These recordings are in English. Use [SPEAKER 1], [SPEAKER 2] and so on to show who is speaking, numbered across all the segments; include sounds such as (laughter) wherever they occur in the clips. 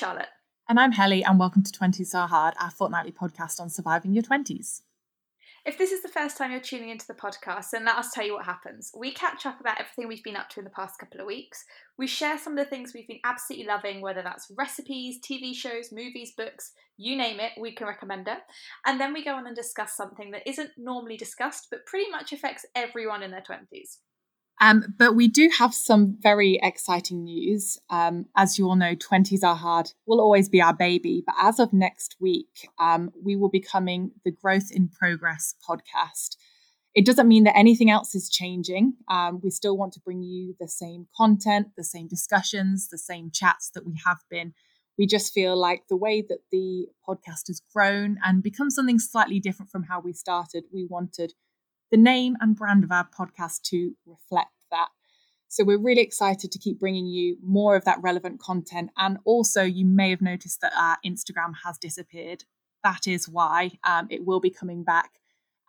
[SPEAKER 1] Charlotte.
[SPEAKER 2] And I'm Helly, and welcome to 20s Are Hard, our fortnightly podcast on surviving your 20s.
[SPEAKER 1] If this is the first time you're tuning into the podcast, then let us tell you what happens. We catch up about everything we've been up to in the past couple of weeks. We share some of the things we've been absolutely loving, whether that's recipes, TV shows, movies, books, you name it, we can recommend it. And then we go on and discuss something that isn't normally discussed, but pretty much affects everyone in their 20s.
[SPEAKER 2] Um, but we do have some very exciting news. Um, as you all know, 20s Are Hard will always be our baby. But as of next week, um, we will be coming the Growth in Progress podcast. It doesn't mean that anything else is changing. Um, we still want to bring you the same content, the same discussions, the same chats that we have been. We just feel like the way that the podcast has grown and become something slightly different from how we started, we wanted the name and brand of our podcast to reflect that. So we're really excited to keep bringing you more of that relevant content. And also, you may have noticed that our Instagram has disappeared. That is why um, it will be coming back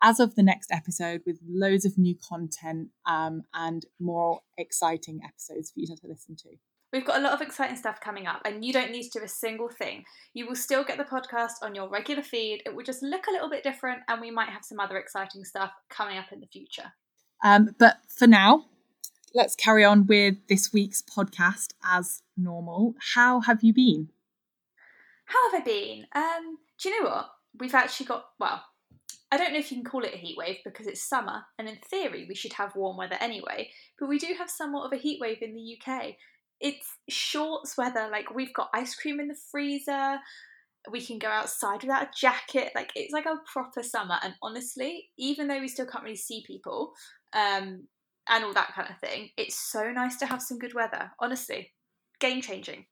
[SPEAKER 2] as of the next episode with loads of new content um, and more exciting episodes for you to listen to.
[SPEAKER 1] We've got a lot of exciting stuff coming up, and you don't need to do a single thing. You will still get the podcast on your regular feed. It will just look a little bit different, and we might have some other exciting stuff coming up in the future.
[SPEAKER 2] Um, but for now, let's carry on with this week's podcast as normal. How have you been?
[SPEAKER 1] How have I been? Um, do you know what? We've actually got, well, I don't know if you can call it a heat wave because it's summer, and in theory, we should have warm weather anyway, but we do have somewhat of a heat wave in the UK it's shorts weather. Like we've got ice cream in the freezer. We can go outside without a jacket. Like it's like a proper summer. And honestly, even though we still can't really see people, um, and all that kind of thing, it's so nice to have some good weather. Honestly, game changing.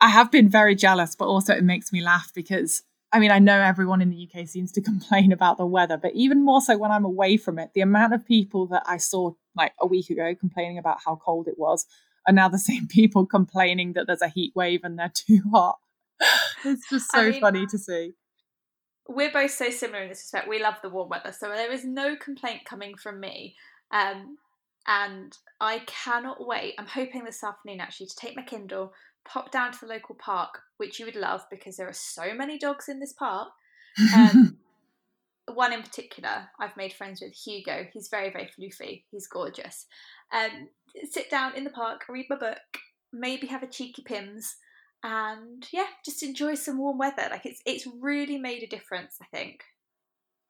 [SPEAKER 2] I have been very jealous, but also it makes me laugh because I mean, I know everyone in the UK seems to (laughs) complain about the weather, but even more so when I'm away from it, the amount of people that I saw like a week ago complaining about how cold it was are now the (laughs) same people complaining that there's a heat wave and they're too hot. (laughs) It's just so I mean, funny to see.
[SPEAKER 1] We're both so similar in this respect. We love the warm weather, so there is no complaint coming from me. Um, and I cannot wait. I'm hoping this afternoon actually to take my Kindle, pop down to the local park, which you would love because there are so many dogs in this park. (laughs) Um, one in particular, I've made friends with Hugo. He's very, very floofy. He's gorgeous. Um, sit down in the park, read my book, maybe have a cheeky Pimm's, and yeah, just enjoy some warm weather. Like it's it's really made a difference, I think.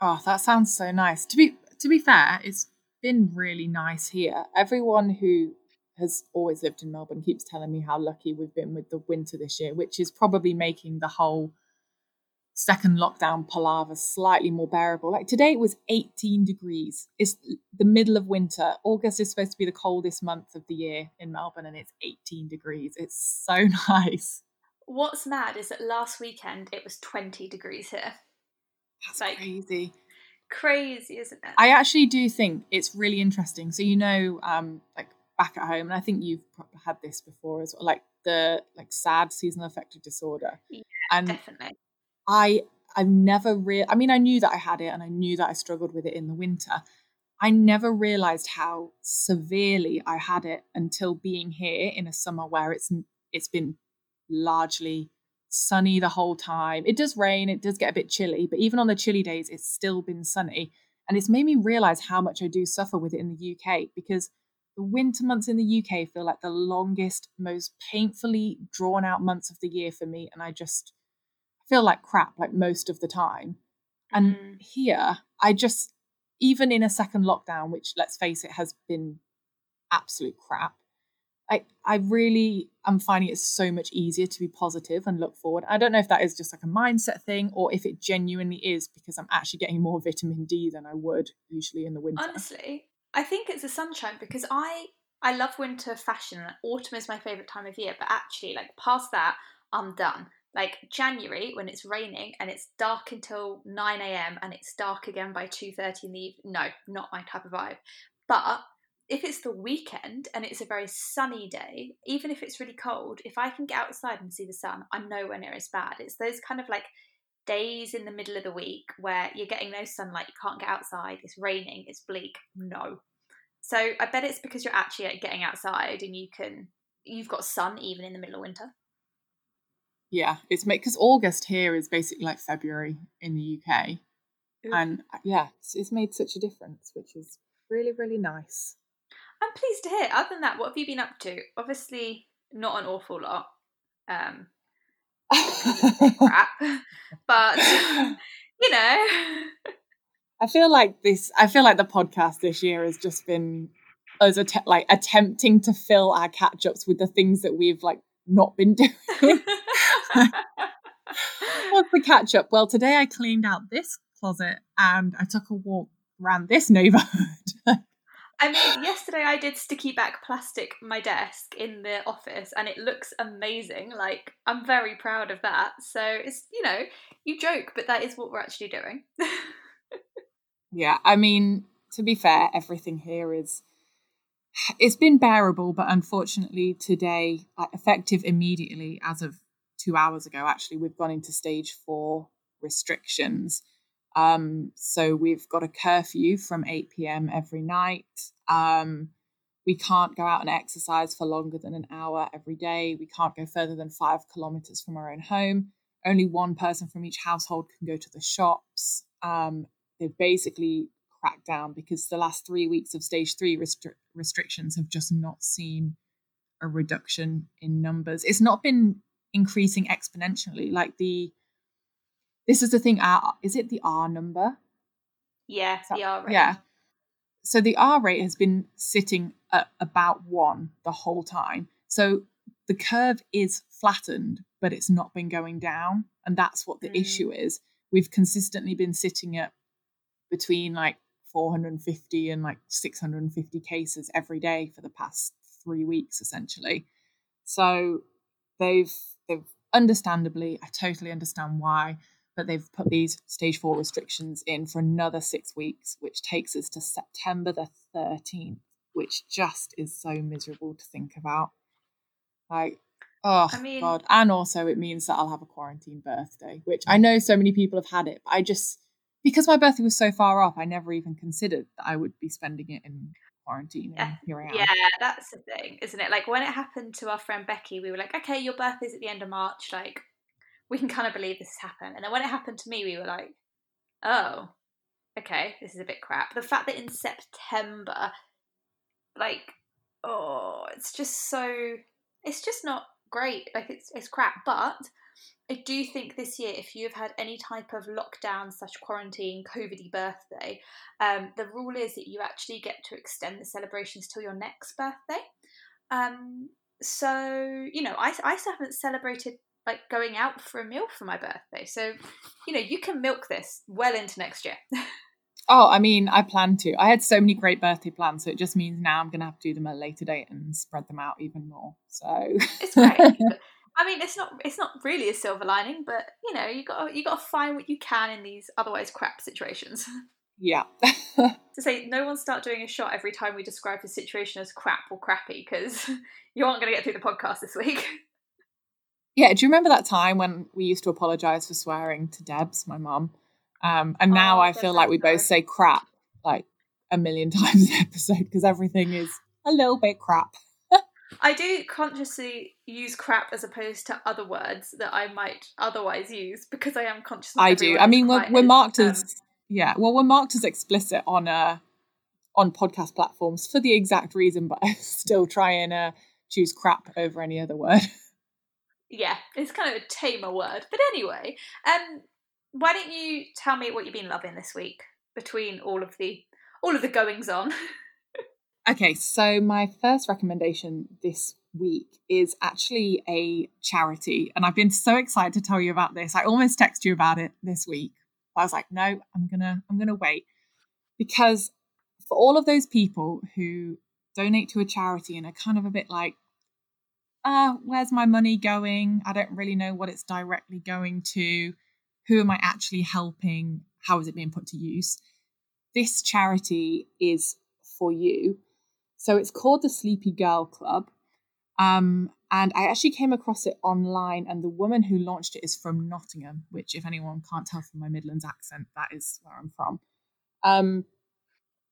[SPEAKER 2] Oh, that sounds so nice. To be to be fair, it's been really nice here. Everyone who has always lived in Melbourne keeps telling me how lucky we've been with the winter this year, which is probably making the whole second lockdown palaver slightly more bearable. Like today it was 18 degrees. It's the middle of winter. August is supposed to be the coldest month of the year in Melbourne and it's 18 degrees. It's so (laughs) nice.
[SPEAKER 1] What's mad is that last weekend it was 20 degrees here.
[SPEAKER 2] That's like, crazy.
[SPEAKER 1] Crazy, isn't it?
[SPEAKER 2] I actually do think it's really interesting. So you know, um, like back at home, and I think you've had this before as well, like the like sad seasonal affective disorder.
[SPEAKER 1] Yeah, and definitely.
[SPEAKER 2] I I've never real I mean I knew that I had it and I knew that I struggled with it in the winter. I never realized how severely I had it until being here in a summer where it's it's been largely sunny the whole time. It does rain, it does get a bit chilly, but even on the chilly days it's still been sunny and it's made me realize how much I do suffer with it in the UK because the winter months in the UK feel like the longest, most painfully drawn out months of the year for me and I just feel like crap like most of the time. And mm. here, I just, even in a second lockdown, which let's face it has been absolute crap, I, I really am finding it so much easier to be positive and look forward. I don't know if that is just like a mindset thing or if it genuinely is because I'm actually getting more vitamin D than I would usually in the winter.
[SPEAKER 1] Honestly, I think it's the sunshine because I I love winter fashion. Autumn is my favorite time of year, but actually, like past that, I'm done like January when it's raining and it's dark until 9 a.m. and it's dark again by 2:30 in the evening. No, not my type of vibe. But if it's the weekend and it's a very sunny day, even if it's really cold, if I can get outside and see the sun, I'm nowhere near as bad. It's those kind of like days in the middle of the week where you're getting no sunlight, you can't get outside, it's raining, it's bleak. No. So I bet it's because you're actually getting outside and you can you've got sun even in the middle of winter.
[SPEAKER 2] Yeah, it's because August here is basically like February in the UK, Ooh. and uh, yeah, it's, it's made such a difference, which is really really nice.
[SPEAKER 1] I'm pleased to hear. Other than that, what have you been up to? Obviously, not an awful lot. Um, crap, (laughs) but you know. (laughs)
[SPEAKER 2] I feel like this. I feel like the podcast this year has just been us att- like attempting to fill our catch ups with the things that we've like not been (laughs) doing. What's the catch up? Well, today I cleaned out this closet and I took a walk around this neighborhood. (laughs)
[SPEAKER 1] I mean, yesterday I did sticky back plastic my desk in the office and it looks amazing. Like, I'm very proud of that. So it's, you know, you joke, but that is what we're actually doing.
[SPEAKER 2] yeah, I mean, to be fair, everything here is it's been bearable, but unfortunately today, effective immediately as of two hours ago, actually, we've gone into stage four restrictions. Um, so we've got a curfew from 8 p.m. every night. Um, we can't go out and exercise for longer than an hour every day. We can't go further than five kilometers from our own home. Only one person from each household can go to the shops. Um, they've basically cracked down because the last three weeks of stage three restri- restrictions have just not seen a reduction in numbers. It's not been increasing exponentially like the this is the thing. R is it the R number?
[SPEAKER 1] Yeah, the R rate.
[SPEAKER 2] Yeah. So the R rate has been sitting at about one the whole time. So the curve is flattened, but it's not been going down, and that's what the mm. issue is. We've consistently been sitting at between like 450 and like 650 cases every day for the past three weeks, essentially. So they've they've understandably, I totally understand why but they've put these stage four restrictions in for another six weeks, which takes us to September the 13th, which just is so miserable to think about. Like, oh, I mean, God. And also, it means that I'll have a quarantine birthday, which I mm. know so many people have had it, but I just, because my birthday was so far off, I never even considered that I would be spending it in quarantine.
[SPEAKER 1] Yeah.
[SPEAKER 2] here I
[SPEAKER 1] am. Yeah, that's the thing, isn't it? Like, when it happened to our friend Becky, we were like, okay, your birthday's at the end of March. Like, we can kind of believe this has happened. And then when it happened to me, we were like, oh, okay, this is a bit crap. The fact that in September, like, oh, it's just so, it's just not great. Like, it's, it's crap. But I do think this year, if you've had any type of lockdown slash quarantine, COVIDy birthday, um, the rule is that you actually get to extend the celebrations till your next birthday. Um, so you know, I I still haven't celebrated like going out for a meal for my birthday. So, you know, you can milk this well into next year. (laughs)
[SPEAKER 2] oh, I mean, I plan to. I had so many great birthday plans, so it just means now I'm going to have to do them at a later date and spread them out even more. So
[SPEAKER 1] it's great. (laughs) Mean, it's not it's not really a silver lining, but you know, you got you got to find what you can in these otherwise crap situations. (laughs)
[SPEAKER 2] Yeah. (laughs)
[SPEAKER 1] to say no one start doing a shot every time we describe the situation as crap or crappy because (laughs) you aren't going to get through the podcast this week.
[SPEAKER 2] Yeah, do you remember that time when we used to apologize for swearing to Debs, my mum? Um, and now oh, I feel like we both say crap like a million times an episode because everything is a little bit crap.
[SPEAKER 1] I do consciously use crap as opposed to other words that I might otherwise use because I am conscious.
[SPEAKER 2] I do. I mean, we're, we're marked as, as yeah. Well, we're marked as explicit on uh on podcast platforms for the exact reason, but (laughs) I still try and uh, choose crap over any other word. (laughs)
[SPEAKER 1] yeah, it's kind of a tamer word. But anyway, um, why don't you tell me what you've been loving this week between all of the all of the goings on? (laughs)
[SPEAKER 2] okay, so my first recommendation this week is actually a charity, and I've been so excited to tell you about this. I almost texted you about it this week. I was like, no, I'm gonna I'm gonna wait because for all of those people who donate to a charity and are kind of a bit like, uh, where's my money going? I don't really know what it's directly going to. Who am I actually helping? How is it being put to use? This charity is for you. So it's called the Sleepy Girl Club. Um, and I actually came across it online, and the woman who launched it is from Nottingham, which, if anyone can't tell from my Midlands accent, that is where I'm from. Um,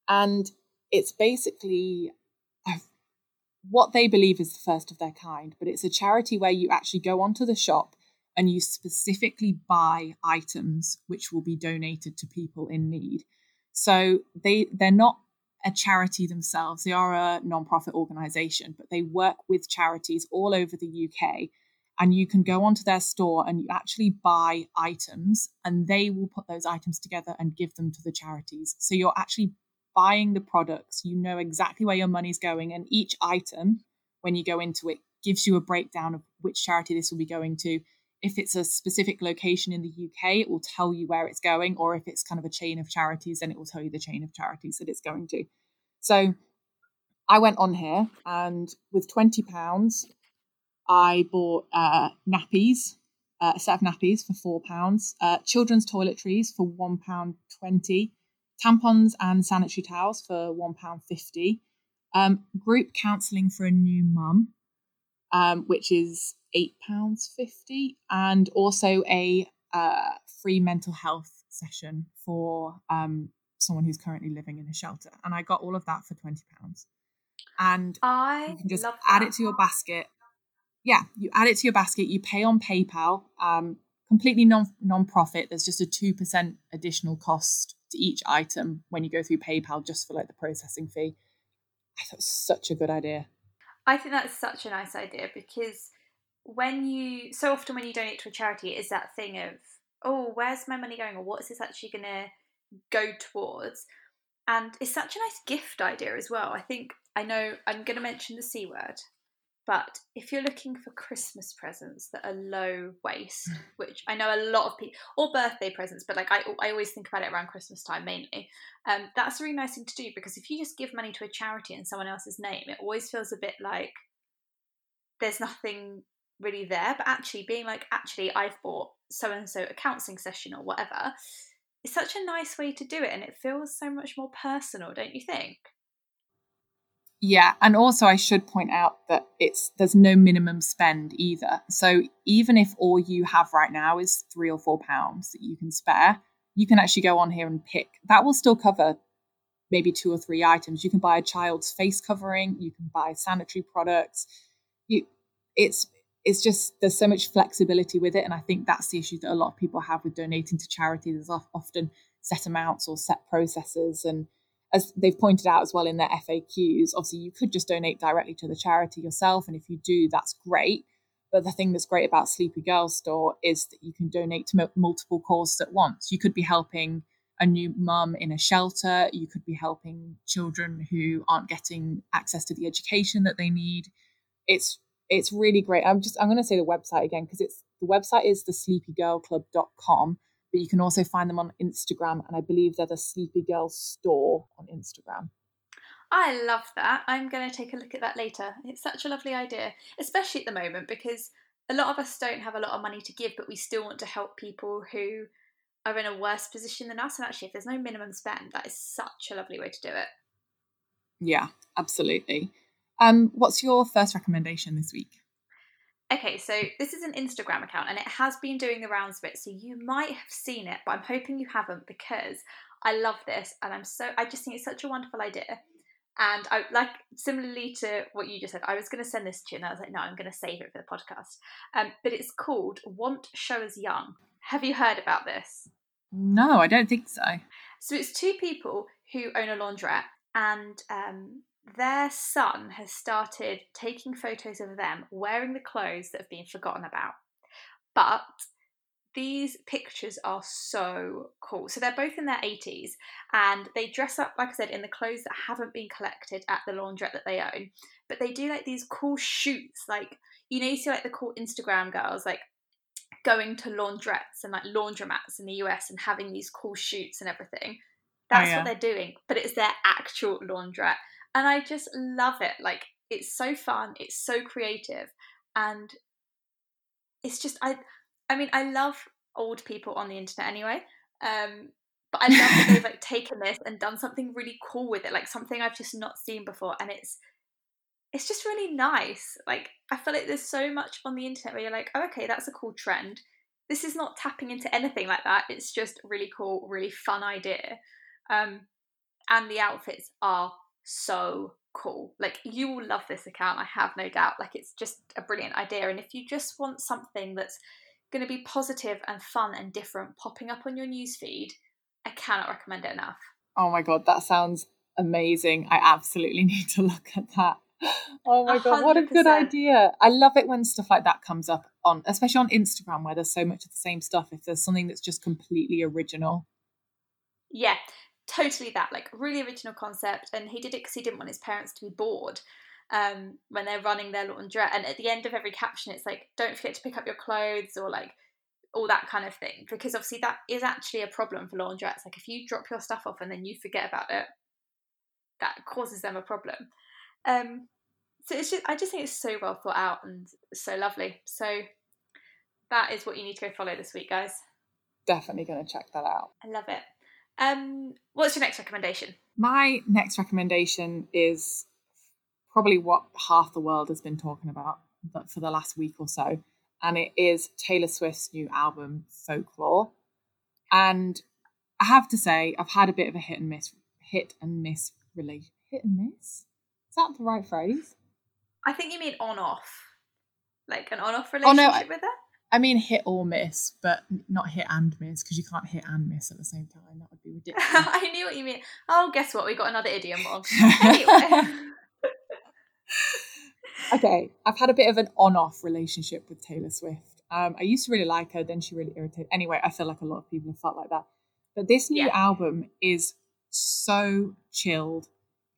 [SPEAKER 2] and it's basically what they believe is the first of their kind, but it's a charity where you actually go onto the shop and you specifically buy items which will be donated to people in need. So they they're not a charity themselves. They are a non-profit organization, but they work with charities all over the UK. And you can go onto their store and you actually buy items, and they will put those items together and give them to the charities. So you're actually buying the products, you know exactly where your money's going, and each item, when you go into it, gives you a breakdown of which charity this will be going to. If it's a specific location in the UK, it will tell you where it's going, or if it's kind of a chain of charities, then it will tell you the chain of charities that it's going to. So I went on here and with £20, I bought uh, nappies, uh, a set of nappies for £4, uh, children's toiletries for £1.20, tampons and sanitary towels for £1.50, um, group counselling for a new mum, um, which is £8.50, and also a uh, free mental health session for um, someone who's currently living in a shelter. And I got all of that for £20. And
[SPEAKER 1] I
[SPEAKER 2] you can just
[SPEAKER 1] add
[SPEAKER 2] it to your basket. Yeah, you add it to your basket, you pay on PayPal, um, completely non non profit. There's just a 2% additional cost to each item when you go through PayPal just for like the processing fee. I thought such a good idea.
[SPEAKER 1] I think that's such a nice idea because when you so often when you donate to a charity, it is that thing of oh, where's my money going, or what is this actually going to go towards? And it's such a nice gift idea as well. I think I know I'm going to mention the c word, but if you're looking for Christmas presents that are low waste, (laughs) which I know a lot of people, or birthday presents, but like I, I always think about it around Christmas time mainly, um, that's a really nice thing to do because if you just give money to a charity in someone else's name, it always feels a bit like there's nothing really there. But actually, being like, actually, I've bought so and so a counselling session or whatever, it's such a nice way to do it and it feels so much more personal, don't you think?
[SPEAKER 2] Yeah, and also I should point out that it's there's no minimum spend either. So even if all you have right now is 3 or 4 pounds that you can spare, you can actually go on here and pick. That will still cover maybe two or three items. You can buy a child's face covering, you can buy sanitary products. You it's it's just there's so much flexibility with it and I think that's the issue that a lot of people have with donating to charity. There's often set amounts or set processes and as they've pointed out as well in their FAQs, obviously you could just donate directly to the charity yourself. And if you do, that's great. But the thing that's great about Sleepy Girl Store is that you can donate to multiple causes at once. You could be helping a new mum in a shelter. You could be helping children who aren't getting access to the education that they need. It's it's really great. I'm just I'm going to say the website again because it's the website is thesleepygirlclub.com but you can also find them on Instagram, and I believe they're the Sleepy Girl store on Instagram.
[SPEAKER 1] I love that. I'm going to take a look at that later. It's such a lovely idea, especially at the moment because a lot of us don't have a lot of money to give, but we still want to help people who are in a worse position than us. And actually, if there's no minimum spend, that is such a lovely way to do it.
[SPEAKER 2] Yeah, absolutely. Um, what's your first recommendation this week?
[SPEAKER 1] Okay, so this is an Instagram account and it has been doing the rounds a bit, so you might have seen it, but I'm hoping you haven't because I love this and I'm so I just think it's such a wonderful idea. And I like similarly to what you just said, I was going to send this to you, and I was like, no, I'm going to save it for the podcast. Um, but it's called "Want Show Us Young." Have you heard about this?
[SPEAKER 2] No, I don't think so.
[SPEAKER 1] So it's two people who own a laundrette, and um, their son has started taking photos of them wearing the clothes that have been forgotten about. But these pictures are so cool. So they're both in their 80s and they dress up, like I said, in the clothes that haven't been collected at the laundrette that they own. But they do like these cool shoots, like you know, you see like the cool Instagram girls, like going to laundrettes and like laundromats in the US and having these cool shoots and everything. Oh, That's oh, yeah. what they're doing, but it's their actual laundrette and I just love it. Like it's so fun, it's so creative, and it's just I. I mean, I love old people on the internet anyway. Um, but I love that they've like (laughs) taken this and done something really cool with it, like something I've just not seen before, and it's it's just really nice. Like I feel like there's so much on the internet where you're like, oh, okay, that's a cool trend. This is not tapping into anything like that. It's just really cool, really fun idea. Um, and the outfits are so cool. Like you will love this account, I have no doubt. Like it's just a brilliant idea. And if you just want something that's going to be positive and fun and different popping up on your newsfeed, I cannot recommend it enough.
[SPEAKER 2] Oh my god, that sounds amazing. I absolutely (laughs) need to look at that. Oh my 100%. god, what a good idea. I love it when stuff like that comes up on especially on Instagram where there's so much of the same stuff if there's something that's just completely original.
[SPEAKER 1] Yeah, totally that like really original concept and he did it because he didn't want his parents to be bored um, when they're running their laundrette. And at the end of every caption, it's like, don't forget to pick up your clothes or like all that kind of thing. Because obviously, that is actually a problem for laundrettes. Like, if you drop your stuff off and then you forget about it, that causes them a problem. Um, so it's just, I just think it's so well thought out and so lovely. So that is what you need to go follow this week, guys.
[SPEAKER 2] Definitely going to check that out.
[SPEAKER 1] I love it. Um, what's your next recommendation?
[SPEAKER 2] My next recommendation is probably what half the world has been talking about but for the last week or so. And it is Taylor Swift's new album, Folklore. And I have to say, I've had a bit of a hit and miss, hit and miss relation. Hit and miss? Is that the right phrase?
[SPEAKER 1] I think you mean on off, like an on off relationship oh, no, I, with her.
[SPEAKER 2] I mean hit or miss, but not hit and miss because you can't hit and miss at the same time. That would be ridiculous. (laughs)
[SPEAKER 1] I knew what you mean. Oh, guess what? We got another idiom wrong. (laughs) anyway (laughs)
[SPEAKER 2] okay, I've had a bit of an on-off relationship with Taylor Swift. Um, I used to really like her, then she really irritated. Anyway, I feel like a lot of people have felt like that. But this new yeah. album is so chilled.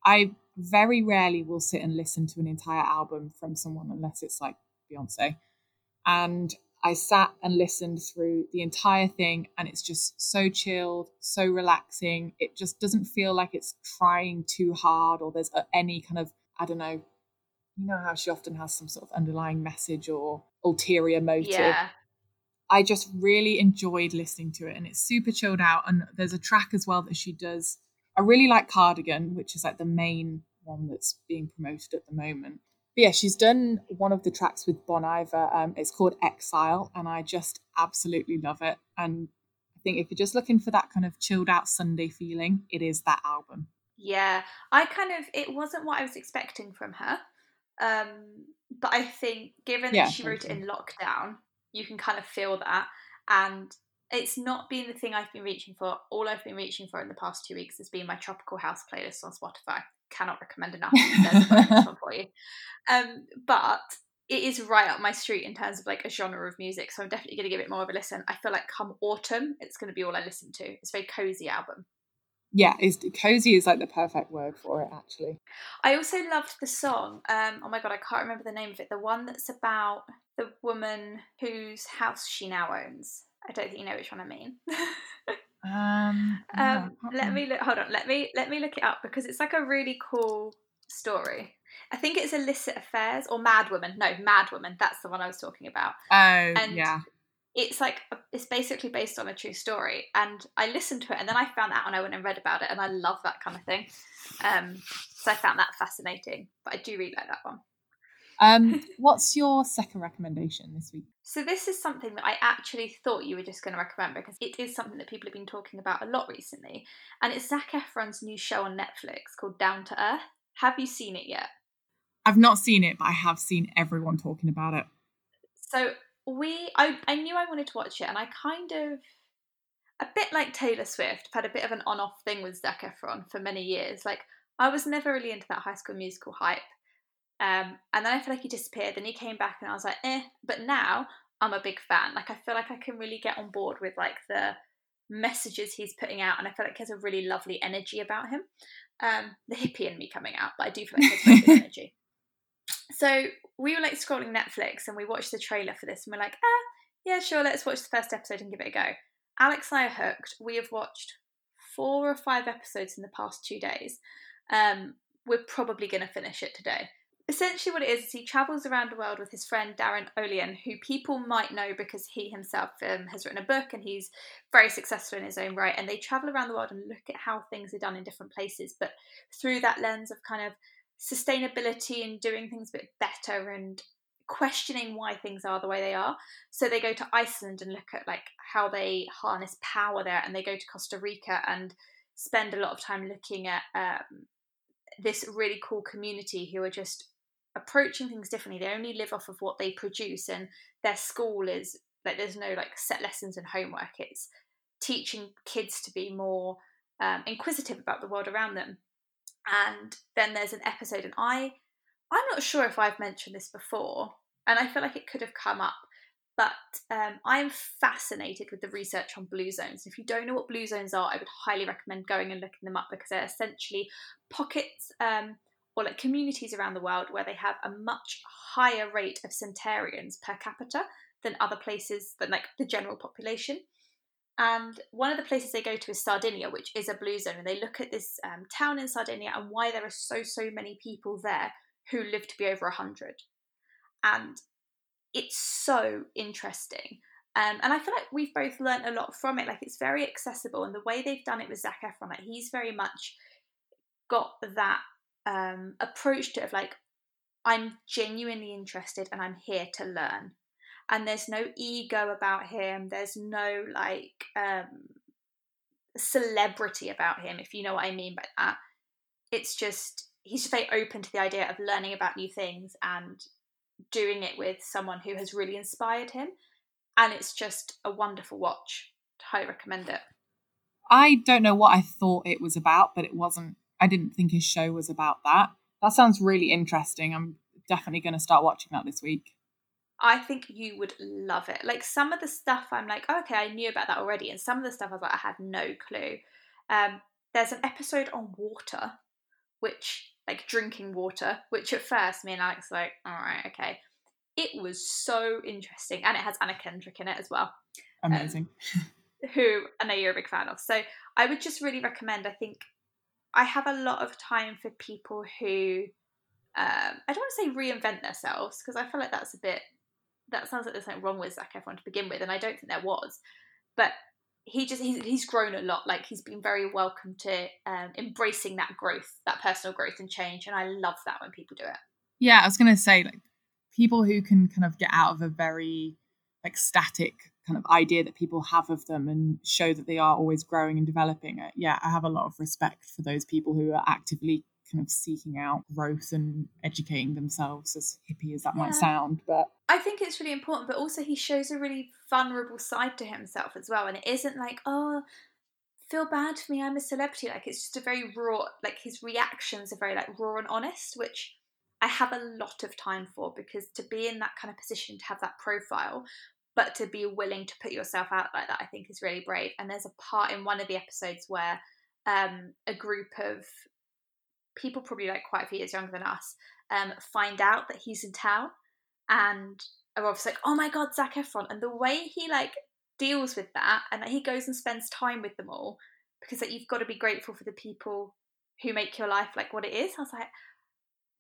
[SPEAKER 2] I very rarely will sit and listen to an entire album from someone unless it's like Beyonce. And I sat and listened through the entire thing, and it's just so chilled, so relaxing. It just doesn't feel like it's trying too hard or there's any kind of, I don't know, you know how she often has some sort of underlying message or ulterior motive. Yeah. I just really enjoyed listening to it and it's super chilled out. And there's a track as well that she does. I really like Cardigan, which is like the main one that's being promoted at the moment. But yeah, she's done one of the tracks with Bon Iver. Um, it's called Exile, and I just absolutely love it. And I think if you're just looking for that kind of chilled out Sunday feeling, it is that album.
[SPEAKER 1] Yeah, I kind of, it wasn't what I was expecting from her. Um, but I think given yeah, that she wrote it in lockdown, you can kind of feel that. And it's not been the thing I've been reaching for. All I've been reaching for in the past two weeks has been my tropical house playlist on Spotify. Cannot recommend enough. for you. (laughs) Um, but it is right up my street in terms of like a genre of music. So I'm definitely going to give it more of a listen. I feel like come autumn, it's going to be all I listen to. It's a very cozy album
[SPEAKER 2] yeah, is cozy is like the perfect word for it actually.
[SPEAKER 1] I also loved the song. Um, oh my god, I can't remember the name of it. The one that's about the woman whose house she now owns. I don't think you know which one I mean. (laughs) um, um let me look. Hold on. Let me let me look it up because it's like a really cool story. I think it's illicit affairs or Mad Woman. No, Mad Woman. That's the one I was talking about.
[SPEAKER 2] Oh, and yeah
[SPEAKER 1] it's like it's basically based on a true story and i listened to it and then i found out and i went and read about it and i love that kind of thing um, so i found that fascinating but i do really like that one
[SPEAKER 2] um, (laughs) what's your second recommendation this week
[SPEAKER 1] so this is something that i actually thought you were just going to recommend because it is something that people have been talking about a lot recently and it's zac efron's new show on netflix called down to earth have you seen it yet
[SPEAKER 2] i've not seen it but i have seen everyone talking about it
[SPEAKER 1] so we I, I knew I wanted to watch it and I kind of a bit like Taylor Swift, had a bit of an on off thing with Zac Efron for many years. Like I was never really into that high school musical hype. Um, and then I feel like he disappeared, then he came back and I was like, eh, but now I'm a big fan. Like I feel like I can really get on board with like the messages he's putting out and I feel like he has a really lovely energy about him. Um, the hippie in me coming out, but I do feel like he has good (laughs) energy. So we were like scrolling Netflix and we watched the trailer for this and we're like, ah, yeah, sure, let's watch the first episode and give it a go. Alex and I are hooked. We have watched four or five episodes in the past two days. Um, we're probably going to finish it today. Essentially, what it is is he travels around the world with his friend Darin Olien, who people might know because he himself um, has written a book and he's very successful in his own right. And they travel around the world and look at how things are done in different places, but through that lens of kind of sustainability and doing things a bit better and questioning why things are the way they are. So they go to Iceland and look at like how they harness power there, and they go to Costa Rica and spend a lot of time looking at um, this really cool community who are just approaching things differently. They only live off of what they produce, and their school is like there's no like set lessons and homework. It's teaching kids to be more um, inquisitive about the world around them. And then there's an episode, and I I'm not sure if I've mentioned this before, and I feel like it could have come up, but um, I'm fascinated with the research on blue zones. If you don't know what blue zones are, I would highly recommend going and looking them up because they're essentially pockets um, or like communities around the world where they have a much higher rate of centenarians per capita than other places than like the general population. And one of the places they go to is Sardinia, which is a blue zone. And they look at this um, town in Sardinia and why there are so, so many people there who live to be over 100. And it's so interesting. Um, and I feel like we've both learned a lot from it. Like it's very accessible, and the way they've done it with Zac Efron, like he's very much got that um, approach to it of like, I'm genuinely interested and I'm here to learn. And there's no ego about him. There's no like um, celebrity about him, if you know what I mean by that. It's just he's just very open to the idea of learning about new things and doing it with someone who has really inspired him. And it's just a wonderful watch. Highly recommend it.
[SPEAKER 2] I don't know what I thought it was about, but it wasn't. I didn't think his show was about that. That sounds really interesting. I'm definitely going to start watching that this week.
[SPEAKER 1] I think you would love it. Like some of the stuff, I'm like, oh, okay, I knew about that already, and some of the stuff I was like, I had no clue. Um, there's an episode on water, which like drinking water, which at first me and Alex were like, all right, okay. It was so interesting, and it has Anna Kendrick in it as well.
[SPEAKER 2] Amazing.
[SPEAKER 1] Um, (laughs) who I know you're a big fan of. So I would just really recommend. I think I have a lot of time for people who um, I don't want to say reinvent themselves because I feel like that's a bit that sounds like there's something wrong with Zac Efron to begin with, and I don't think there was. But he just he's, he's grown a lot like he's been very welcome to um, embracing that growth that personal growth and change and i love that when people do it
[SPEAKER 2] yeah i was to say like people who can kind of get out of a very like static kind of idea that people have of them and show that they are always growing and developing it yeah i have a lot of respect for those people who are actively kind of seeking out growth and educating themselves as hippie as that yeah. might sound but
[SPEAKER 1] i think it's really important but also he shows a really vulnerable side to himself as well and it isn't like oh feel bad for me i'm a celebrity like it's just a very raw like his reactions are very like raw and honest which i have a lot of time for because to be in that kind of position to have that profile but to be willing to put yourself out like that i think is really brave and there's a part in one of the episodes where um, a group of people probably like quite a few years younger than us um, find out that he's in town and are obviously like, oh my god, Zac Efron. And the way he like deals with that and that he goes and spends time with them all because like, you've got to be grateful for the people who make your life like what it is. I was like,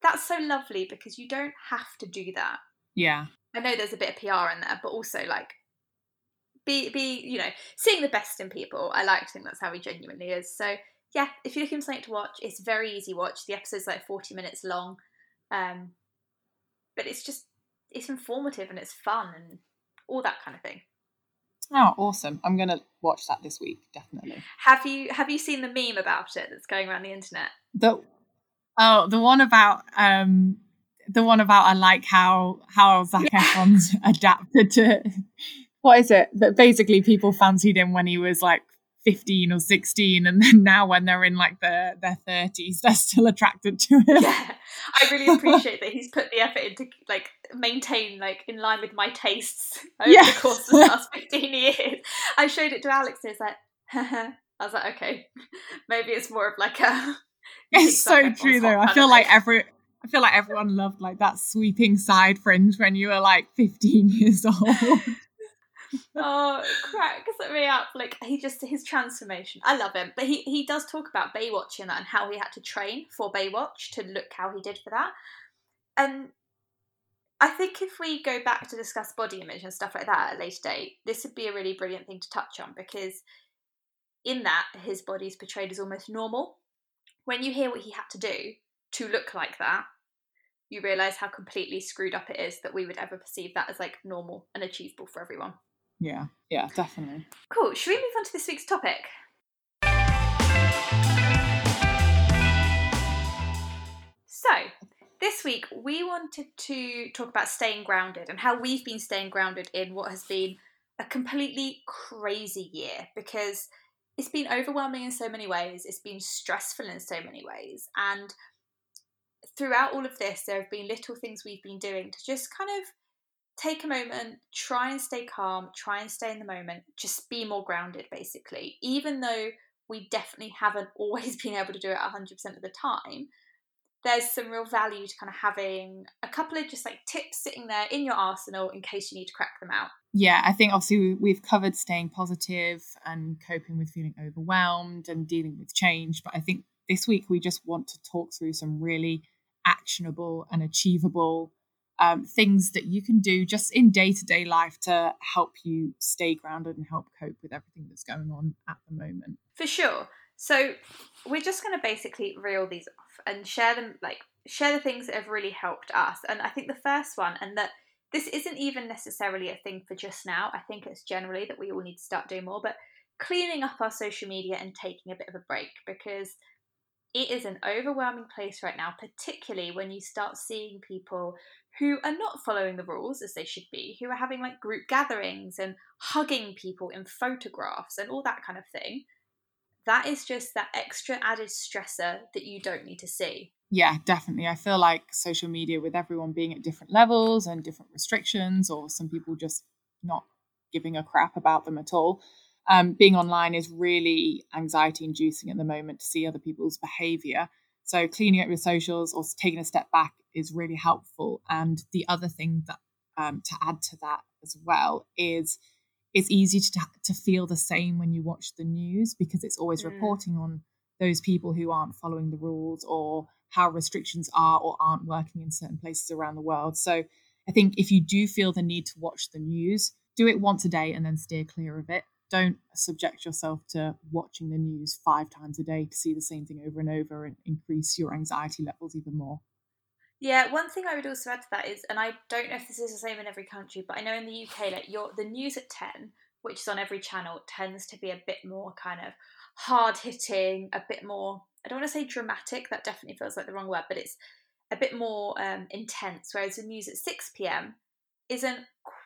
[SPEAKER 1] that's so lovely because you don't have to do that.
[SPEAKER 2] Yeah.
[SPEAKER 1] I know there's a bit of PR in there, but also like be be, you know, seeing the best in people. I like to think that's how he genuinely is. So yeah, if you're looking for something to watch, it's very easy watch. The episode's like 40 minutes long. Um, but it's just it's informative and it's fun and all that kind of thing.
[SPEAKER 2] Oh, awesome! I'm gonna watch that this week, definitely.
[SPEAKER 1] Have you have you seen the meme about it that's going around the internet?
[SPEAKER 2] The oh, the one about um, the one about I like how how Zac yeah. Efron's (laughs) adapted to what is it? That basically people fancied him when he was like 15 or 16 and then now when they're in like their their 30s they're still attracted to him.
[SPEAKER 1] Yeah. I really appreciate that he's put the effort into like maintain like in line with my tastes over yes. the course of the last 15 years. I showed it to alex and it's like i was like okay. (laughs) Maybe it's more of like a (laughs)
[SPEAKER 2] it's so true though. I feel like every I feel like everyone loved like that sweeping side fringe when you were like 15 years (laughs) old
[SPEAKER 1] oh, cracks me up. Like he just his transformation. I love him, but he he does talk about Baywatch that and how he had to train for Baywatch to look how he did for that. And I think if we go back to discuss body image and stuff like that at a later date, this would be a really brilliant thing to touch on because in that his body is portrayed as almost normal. When you hear what he had to do to look like that, you realise how completely screwed up it is that we would ever perceive that as like normal and achievable for everyone.
[SPEAKER 2] Yeah, yeah, definitely.
[SPEAKER 1] Cool. Should we move on to this week's topic? So, this week we wanted to talk about staying grounded and how we've been staying grounded in what has been a completely crazy year because it's been overwhelming in so many ways, it's been stressful in so many ways. And throughout all of this, there have been little things we've been doing to just kind of take a moment, try and stay calm, try and stay in the moment, just be more grounded, basically. Even though we definitely haven't (laughs) always been able to do it 100% of the time, there's some real value to kind of having a couple of just like tips sitting there in your arsenal in case you need to crack them out.
[SPEAKER 2] Yeah, I think obviously we've covered staying positive and coping with feeling overwhelmed and dealing with change. But I think this week we just want to talk through some really actionable and achievable um, things that you can do just in day to day life to help you stay grounded and help cope with everything that's going on at the moment.
[SPEAKER 1] For sure. So we're just going to basically reel these off and share them, like share the things that have really helped us. And I think the first one, and that this isn't even necessarily a thing for just now. I think it's generally that we all need to start doing more, but cleaning up our social media and taking a bit of a break because it is an overwhelming place right now, particularly when you start seeing people who are not following the rules as they should be, who are having like group gatherings and hugging people in photographs and all that kind of thing. That is just that extra added stressor that you don't need to see.
[SPEAKER 2] Yeah, definitely. I feel like social media, with everyone being at different levels and different restrictions, or some people just not giving a crap about them at all, um, being online is really anxiety inducing at the moment to see other people's behavior. So cleaning up your socials or taking a step back is really helpful. And the other thing that um, to add to that as well is it's easy to to feel the same when you watch the news because it's always mm. reporting on those people who aren't following the rules or how restrictions are or aren't working in certain places around the world. So I think if you do feel the need to watch the news, do it once a day and then steer clear of it don't subject yourself to watching the news five times a day to see the same thing over and over and increase your anxiety levels even more.
[SPEAKER 1] Yeah, one thing I would also add to that is, and I don't know if this is the same in every country, but I know in the UK, like your the news at ten, which is on every channel, tends to be a bit more kind of hard hitting, a bit more. I don't want to say dramatic. That definitely feels like the wrong word, but it's a bit more um, intense. Whereas the news at six pm isn't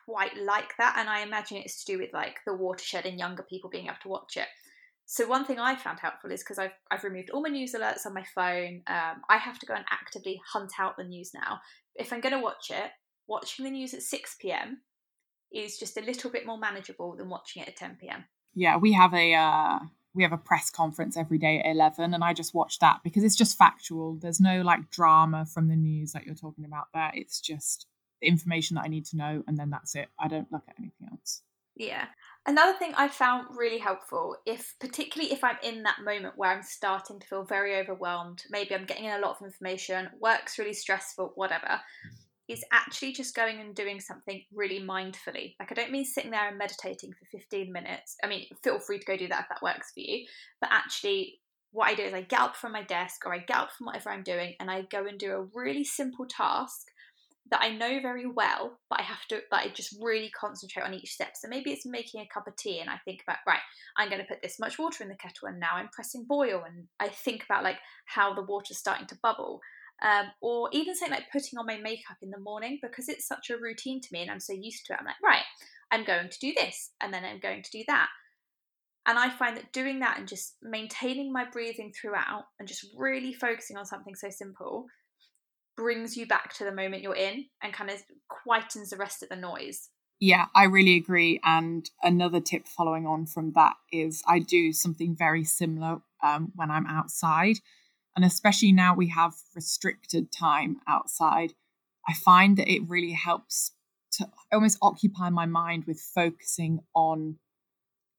[SPEAKER 1] quite like that, and I imagine it's to do with like the watershed and younger people being able to watch it. So one thing I found helpful is because I've I've removed all my news alerts on my phone. Um, I have to go and actively hunt out the news now. If I'm going to watch it, watching the news at six pm is just a little bit more manageable than watching it at ten pm.
[SPEAKER 2] Yeah, we have a uh, we have a press conference every day at eleven, and I just watch that because it's just factual. There's no like drama from the news that you're talking about there. It's just the information that I need to know, and then that's it. I don't look at anything else.
[SPEAKER 1] Yeah. Another thing I found really helpful, if particularly if I'm in that moment where I'm starting to feel very overwhelmed, maybe I'm getting in a lot of information, work's really stressful, whatever, mm-hmm. is actually just going and doing something really mindfully. Like I don't mean sitting there and meditating for 15 minutes. I mean, feel free to go do that if that works for you. But actually what I do is I get up from my desk or I get up from whatever I'm doing and I go and do a really simple task that I know very well, but I have to, but I just really concentrate on each step. So maybe it's making a cup of tea and I think about, right, I'm going to put this much water in the kettle and now I'm pressing boil and I think about like how the water's starting to bubble. Um, or even something like putting on my makeup in the morning because it's such a routine to me and I'm so used to it. I'm like, right, I'm going to do this and then I'm going to do that. And I find that doing that and just maintaining my breathing throughout and just really focusing on something so simple brings you back to the moment you're in and kind of quietens the rest of the noise.
[SPEAKER 2] Yeah, I really agree. And another tip following on from that is I do something very similar um, when I'm outside. And especially now we have restricted time outside, I find that it really helps to almost occupy my mind with focusing on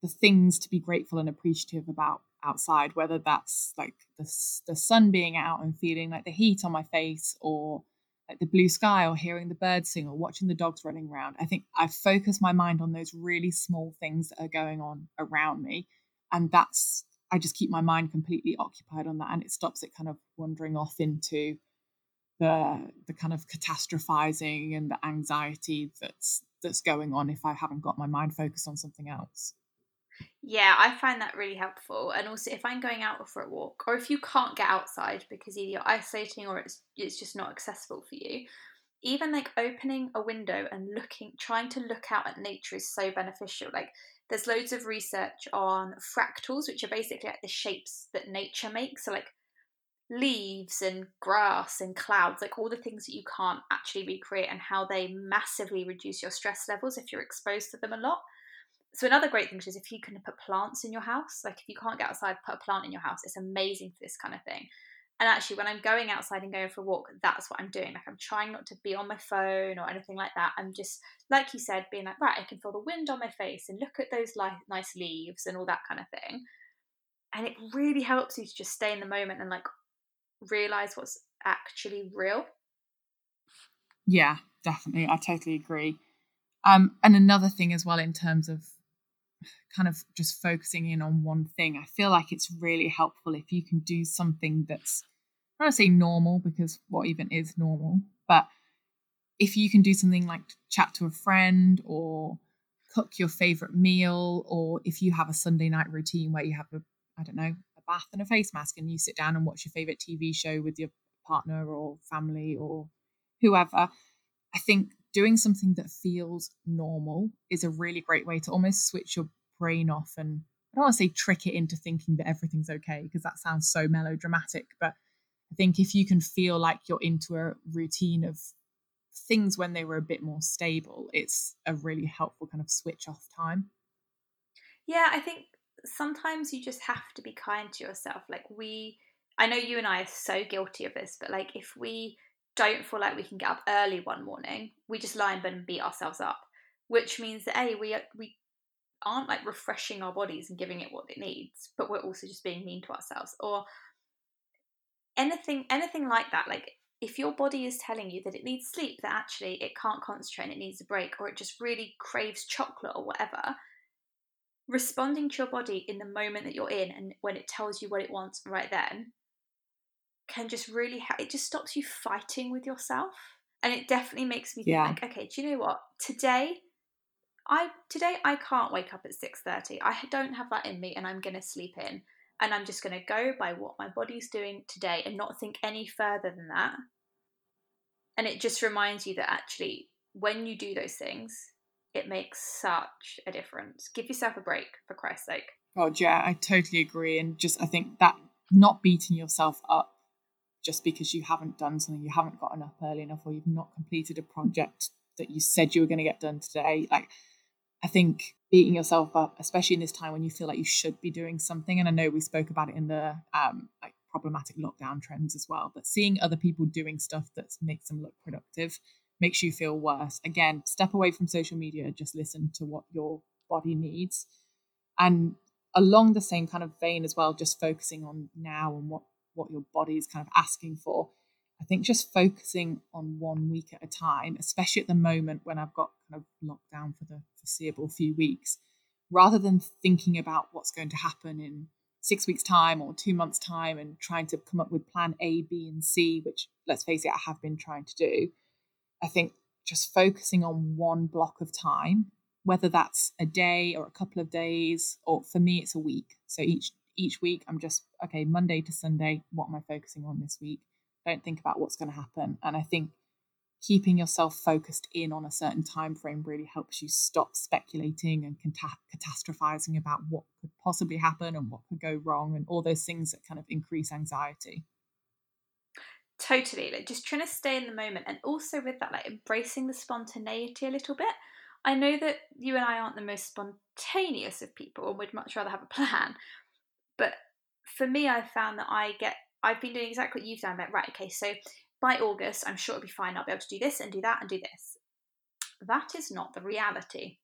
[SPEAKER 2] the things to be grateful and appreciative about outside, whether that's like the, the sun being out and feeling like the heat on my face or like the blue sky or hearing the birds sing or watching the dogs running around. I think I focus my mind on those really small things that are going on around me. And that's, I just keep my mind completely occupied on that and it stops it kind of wandering off into the the kind of catastrophizing and the anxiety that's that's going on if I haven't got my mind focused on something else.
[SPEAKER 1] Yeah, I find that really helpful. And also, if I'm going out for a walk, or if you can't get outside because either you're isolating or it's it's just not accessible for you, even like opening a window and looking trying to look out at nature is so beneficial like there's loads of research on fractals which are basically like the shapes that nature makes so like leaves and grass and clouds like all the things that you can't actually recreate and how they massively reduce your stress levels if you're exposed to them a lot so another great thing is if you can put plants in your house like if you can't get outside put a plant in your house it's amazing for this kind of thing and actually, when I'm going outside and going for a walk, that's what I'm doing. Like, I'm trying not to be on my phone or anything like that. I'm just, like you said, being like, right, I can feel the wind on my face and look at those li- nice leaves and all that kind of thing. And it really helps you to just stay in the moment and like realize what's actually real.
[SPEAKER 2] Yeah, definitely. I totally agree. Um, and another thing as well, in terms of kind of just focusing in on one thing, I feel like it's really helpful if you can do something that's I don't say normal because what even is normal, but if you can do something like chat to a friend or cook your favorite meal, or if you have a Sunday night routine where you have a, I don't know, a bath and a face mask and you sit down and watch your favorite TV show with your partner or family or whoever, I think doing something that feels normal is a really great way to almost switch your brain off and I don't want to say trick it into thinking that everything's okay because that sounds so melodramatic, but I think if you can feel like you're into a routine of things when they were a bit more stable, it's a really helpful kind of switch off time.
[SPEAKER 1] Yeah, I think sometimes you just have to be kind to yourself. Like we I know you and I are so guilty of this, but like if we don't feel like we can get up early one morning, we just lie in bed and beat ourselves up, which means that a we we aren't like refreshing our bodies and giving it what it needs, but we're also just being mean to ourselves. Or anything anything like that like if your body is telling you that it needs sleep that actually it can't concentrate and it needs a break or it just really craves chocolate or whatever responding to your body in the moment that you're in and when it tells you what it wants right then can just really ha- it just stops you fighting with yourself and it definitely makes me yeah. think like okay do you know what today I today I can't wake up at 6:30. I don't have that in me and I'm going to sleep in and I'm just going to go by what my body's doing today and not think any further than that. And it just reminds you that actually when you do those things, it makes such a difference. Give yourself a break for Christ's sake.
[SPEAKER 2] Oh yeah, I totally agree and just I think that not beating yourself up just because you haven't done something, you haven't gotten up early enough or you've not completed a project that you said you were going to get done today. Like I think beating yourself up, especially in this time when you feel like you should be doing something, and I know we spoke about it in the um, like problematic lockdown trends as well, but seeing other people doing stuff that makes them look productive makes you feel worse. Again, step away from social media, just listen to what your body needs. And along the same kind of vein as well, just focusing on now and what what your body is kind of asking for. I think just focusing on one week at a time, especially at the moment when I've got kind of locked down for the foreseeable few weeks, rather than thinking about what's going to happen in six weeks' time or two months' time and trying to come up with plan A, B, and C, which let's face it, I have been trying to do. I think just focusing on one block of time, whether that's a day or a couple of days, or for me, it's a week. So each each week, I'm just okay, Monday to Sunday, what am I focusing on this week? don't think about what's going to happen. And i think keeping yourself focused in on a certain time frame really helps you stop speculating and cata- catastrophizing about what could possibly happen and what could go wrong and all those things that kind of increase anxiety.
[SPEAKER 1] Totally like just trying to stay in the moment and also with that like embracing the spontaneity a little bit. I know that you and i aren't the most spontaneous of people and we'd much rather have a plan but for me i found that i get I've been doing exactly what you've done. Like, right, okay, so by August, I'm sure it'll be fine. I'll be able to do this and do that and do this. That is not the reality.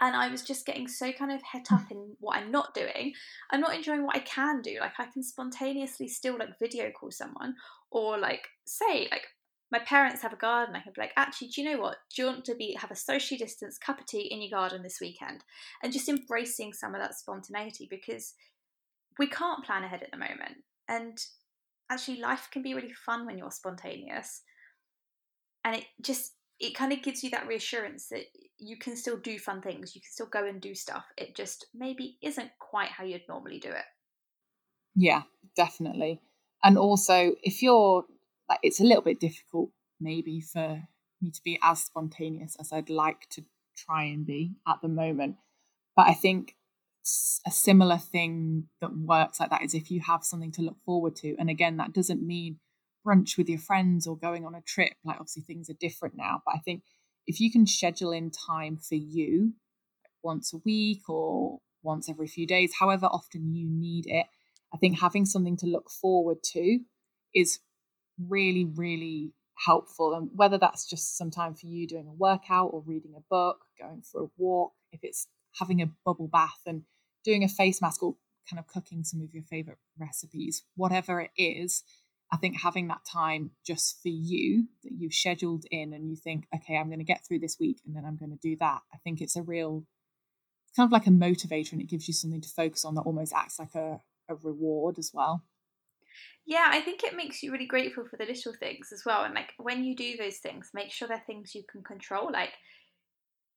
[SPEAKER 1] And I was just getting so kind of het up (laughs) in what I'm not doing. I'm not enjoying what I can do. Like, I can spontaneously still like video call someone or like say, like, my parents have a garden. I can be like, actually, do you know what? Do you want to be have a socially distanced cup of tea in your garden this weekend? And just embracing some of that spontaneity because we can't plan ahead at the moment. And actually, life can be really fun when you're spontaneous. And it just, it kind of gives you that reassurance that you can still do fun things, you can still go and do stuff. It just maybe isn't quite how you'd normally do it.
[SPEAKER 2] Yeah, definitely. And also, if you're like, it's a little bit difficult maybe for me to be as spontaneous as I'd like to try and be at the moment. But I think a similar thing that works like that is if you have something to look forward to. And again, that doesn't mean brunch with your friends or going on a trip. Like, obviously, things are different now. But I think if you can schedule in time for you once a week or once every few days, however often you need it, I think having something to look forward to is really, really helpful. And whether that's just some time for you doing a workout or reading a book, going for a walk, if it's having a bubble bath and doing a face mask or kind of cooking some of your favorite recipes, whatever it is, I think having that time just for you that you've scheduled in and you think, okay, I'm going to get through this week and then I'm going to do that. I think it's a real, kind of like a motivator and it gives you something to focus on that almost acts like a, a reward as well.
[SPEAKER 1] Yeah, I think it makes you really grateful for the little things as well. And like when you do those things, make sure they're things you can control. Like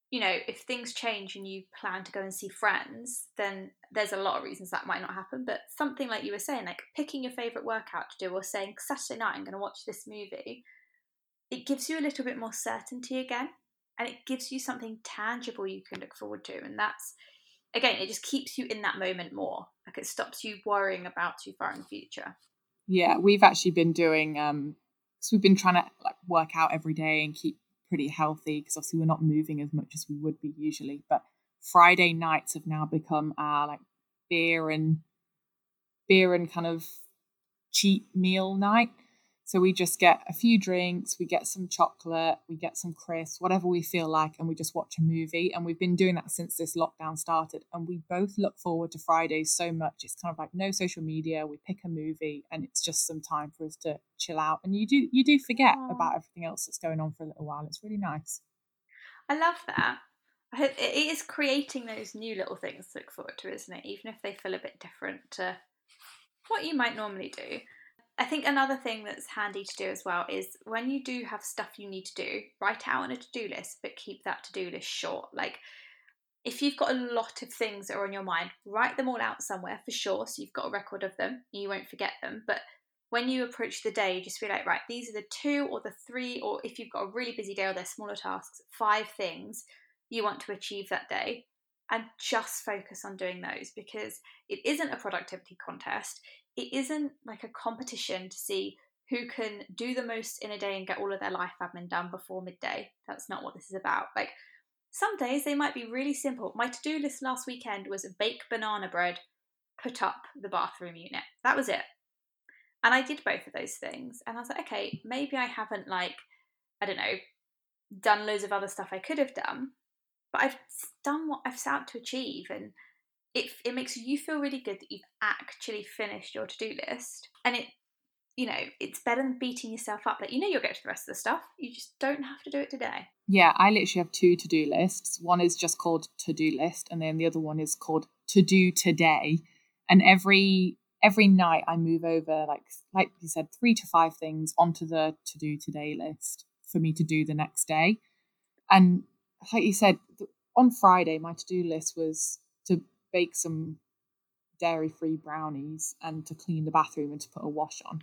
[SPEAKER 1] you know, if things change and you plan to go and see friends, then there's a lot of reasons that might not happen. But something like you were saying, like picking your favourite workout to do or saying, Saturday night, I'm going to watch this movie, it gives you a little bit more certainty again. And it gives you something tangible you can look forward to. And that's, again, it just keeps you in that moment more. Like it stops you worrying about too far in the future.
[SPEAKER 2] Yeah, we've actually been doing, um, so we've been trying to like work out every day and keep pretty healthy because obviously we're not moving as much as we would be usually. But Friday nights have now become our like beer and beer and kind of cheap meal night. So we just get a few drinks, we get some chocolate, we get some crisps, whatever we feel like, and we just watch a movie. And we've been doing that since this lockdown started. And we both look forward to Fridays so much. It's kind of like no social media. We pick a movie, and it's just some time for us to chill out. And you do you do forget Aww. about everything else that's going on for a little while. It's really nice.
[SPEAKER 1] I love that. It is creating those new little things to look forward to, isn't it? Even if they feel a bit different to what you might normally do. I think another thing that's handy to do as well is when you do have stuff you need to do, write out on a to do list, but keep that to do list short. Like if you've got a lot of things that are on your mind, write them all out somewhere for sure so you've got a record of them you won't forget them. But when you approach the day, just be like, right, these are the two or the three, or if you've got a really busy day or they're smaller tasks, five things you want to achieve that day and just focus on doing those because it isn't a productivity contest it isn't like a competition to see who can do the most in a day and get all of their life admin done before midday. That's not what this is about. Like some days they might be really simple. My to do list last weekend was bake banana bread, put up the bathroom unit. That was it. And I did both of those things. And I was like, okay, maybe I haven't, like, I don't know, done loads of other stuff I could have done, but I've done what I've set out to achieve. And it, it makes you feel really good that you've actually finished your to-do list. And it you know it's better than beating yourself up. Like you know you'll get to the rest of the stuff. You just don't have to do it today.
[SPEAKER 2] Yeah i literally have two to-do lists. One is just called to-do list and then the other one is called to do today. And every every night i move over like like you said three to five things onto the to do today list for me to do the next day. And like you said on friday my to-do list was to bake some dairy free brownies and to clean the bathroom and to put a wash on.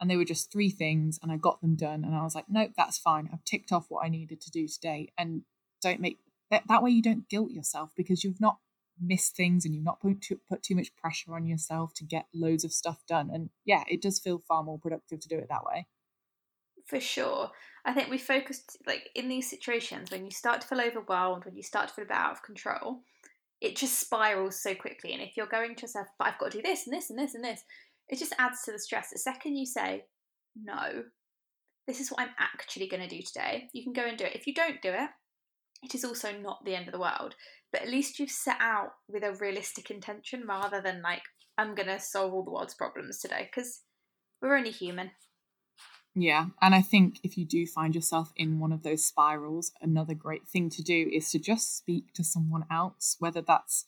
[SPEAKER 2] And they were just three things, and I got them done. And I was like, nope, that's fine. I've ticked off what I needed to do today. And don't make that, that way you don't guilt yourself because you've not missed things and you've not put too, put too much pressure on yourself to get loads of stuff done. And yeah, it does feel far more productive to do it that way.
[SPEAKER 1] For sure. I think we focused like in these situations when you start to feel overwhelmed, when you start to feel a bit out of control, it just spirals so quickly. And if you're going to yourself, but I've got to do this and this and this and this, it just adds to the stress. The second you say, no, this is what I'm actually going to do today, you can go and do it. If you don't do it, it is also not the end of the world. But at least you've set out with a realistic intention rather than like, I'm going to solve all the world's problems today because we're only human.
[SPEAKER 2] Yeah. And I think if you do find yourself in one of those spirals, another great thing to do is to just speak to someone else, whether that's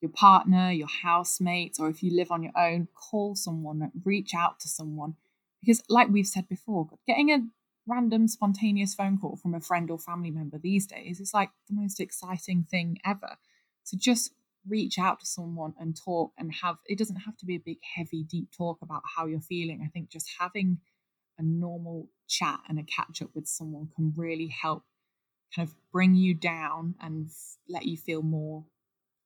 [SPEAKER 2] your partner, your housemates, or if you live on your own, call someone, reach out to someone. Because, like we've said before, getting a random spontaneous phone call from a friend or family member these days is like the most exciting thing ever. So just reach out to someone and talk and have it doesn't have to be a big, heavy, deep talk about how you're feeling. I think just having a normal chat and a catch up with someone can really help kind of bring you down and let you feel more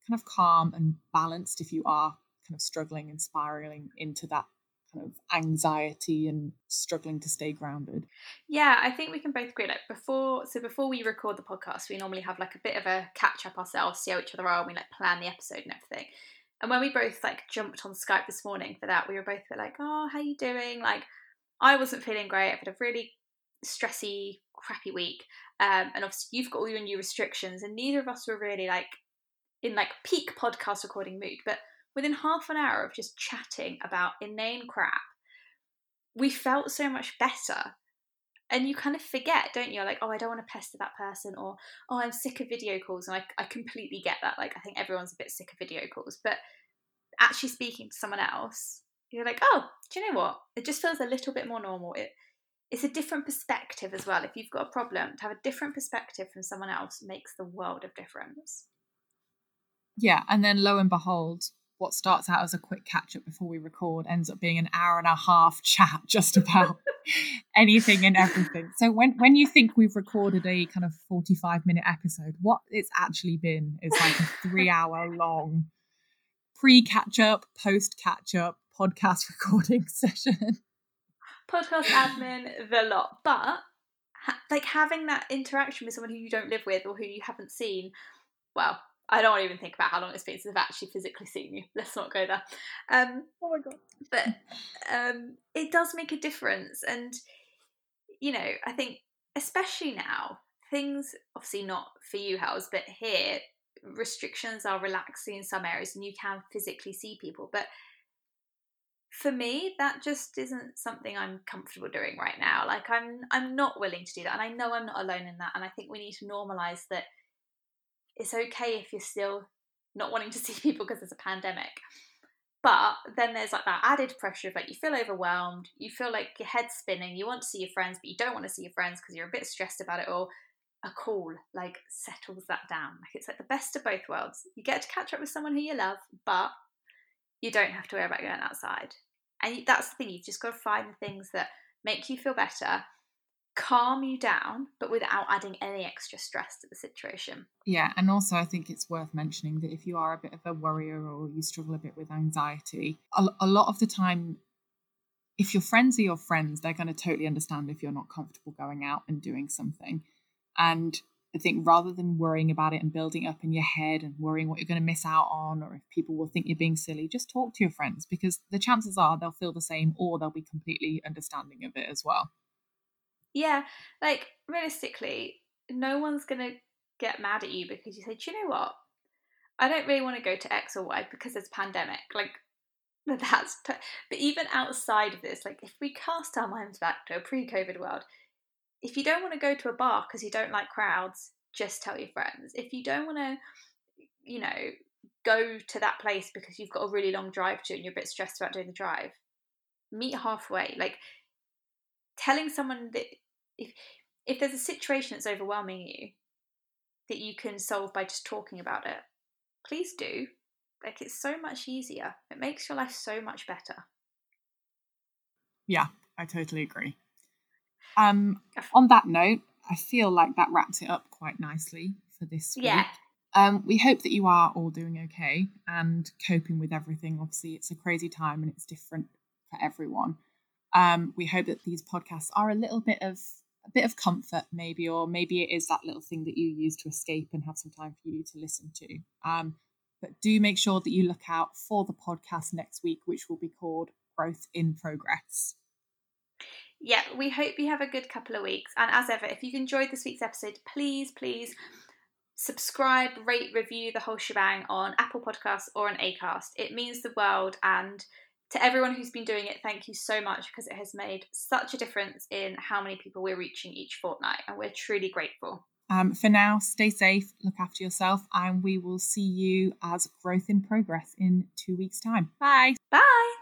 [SPEAKER 2] kind of calm and balanced if you are kind of struggling and spiraling into that kind of anxiety and struggling to stay grounded.
[SPEAKER 1] Yeah, I think we can both agree. Like before, so before we record the podcast, we normally have like a bit of a catch up ourselves, see how each other are, and we like plan the episode and everything. And when we both like jumped on Skype this morning for that, we were both like, "Oh, how you doing?" Like, I wasn't feeling great. I've had a really stressy, crappy week, um, and obviously you've got all your new restrictions, and neither of us were really like in like peak podcast recording mood. But within half an hour of just chatting about inane crap, we felt so much better. And you kind of forget, don't you? Like, oh, I don't want to pester that person, or oh, I'm sick of video calls. And I, I completely get that. Like, I think everyone's a bit sick of video calls. But actually speaking to someone else, you're like, oh, do you know what? It just feels a little bit more normal. It, it's a different perspective as well. If you've got a problem, to have a different perspective from someone else makes the world of difference.
[SPEAKER 2] Yeah, and then lo and behold, what starts out as a quick catch up before we record ends up being an hour and a half (laughs) chat just about (laughs) anything and everything. So when when you think we've recorded a kind of 45 minute episode, what it's actually been is like a 3 hour long pre catch up, post catch up podcast (laughs) recording session.
[SPEAKER 1] Podcast admin, the lot. But ha- like having that interaction with someone who you don't live with or who you haven't seen, well, I don't want to even think about how long it's been since I've actually physically seen you. Let's not go there. Um,
[SPEAKER 2] oh my god!
[SPEAKER 1] But um, it does make a difference, and you know, I think especially now, things obviously not for you, House, but here restrictions are relaxing in some areas, and you can physically see people. But for me, that just isn't something I'm comfortable doing right now. Like I'm, I'm not willing to do that, and I know I'm not alone in that. And I think we need to normalize that it's okay if you're still not wanting to (laughs) see people because there's a pandemic. But then there's like that added pressure of like you feel overwhelmed, you feel like your head's spinning, you want to see your friends, but you don't want to see your friends because you're a bit stressed about it, or a call like settles that down. Like it's like the best of both worlds. You get to catch up with someone who you love, but you don't have to worry about going outside. And that's the thing, you've just got to find the things that make you feel better calm you down, but without adding any extra stress to the situation.
[SPEAKER 2] Yeah, and also I think it's worth mentioning that if you are a bit of a worrier or you struggle a bit with anxiety, a, lot of the time, if your friends are your friends, they're going to totally understand if you're not comfortable going out and doing something. And I think rather than worrying about it and building up in your head and worrying what you're going to miss out on or if people will think you're being silly, just talk to your friends because the chances are they'll feel the same or they'll be completely understanding of it as well.
[SPEAKER 1] Yeah, like realistically, no one's gonna get mad at you because you say, "Do you know what? I don't really want to go to X or Y because a pandemic." Like (laughs) that's but even outside of this, like if we cast our minds back to a pre-COVID world, if you don't want to go to a bar because you don't like crowds, just tell your friends. If you don't want to, you know, go to that place because you've got a really long drive to and you're a bit stressed about doing the drive, meet halfway. Like telling someone that if if there's a situation that's overwhelming you that you can solve by just talking about it, please do. Like it's so much easier. It makes your life so much better.
[SPEAKER 2] Yeah, I totally agree. Um, on that note, I feel like that wraps it up quite nicely for this week. Yeah. Um, we hope that you are all doing okay and coping with everything. Obviously, it's a crazy time and it's different for everyone. Um, we hope that these podcasts are a little bit of a bit of comfort, maybe, or maybe it is that little thing that you use to escape and have some time for you to listen to. Um, but do make sure that you look out for the podcast next week, which will be called Growth in Progress.
[SPEAKER 1] Yeah, we hope you have a good couple of weeks. And as ever, if you've enjoyed this week's episode, please, please subscribe, rate, review the whole shebang on Apple Podcasts or on Acast. It means the world and to everyone who's been doing it, thank you so much because it has made such a difference in how many people we're reaching each fortnight, and we're truly grateful.
[SPEAKER 2] Um, for now, stay safe, look after yourself, and we will see you as Growth in Progress in two weeks' time. Bye.
[SPEAKER 1] Bye.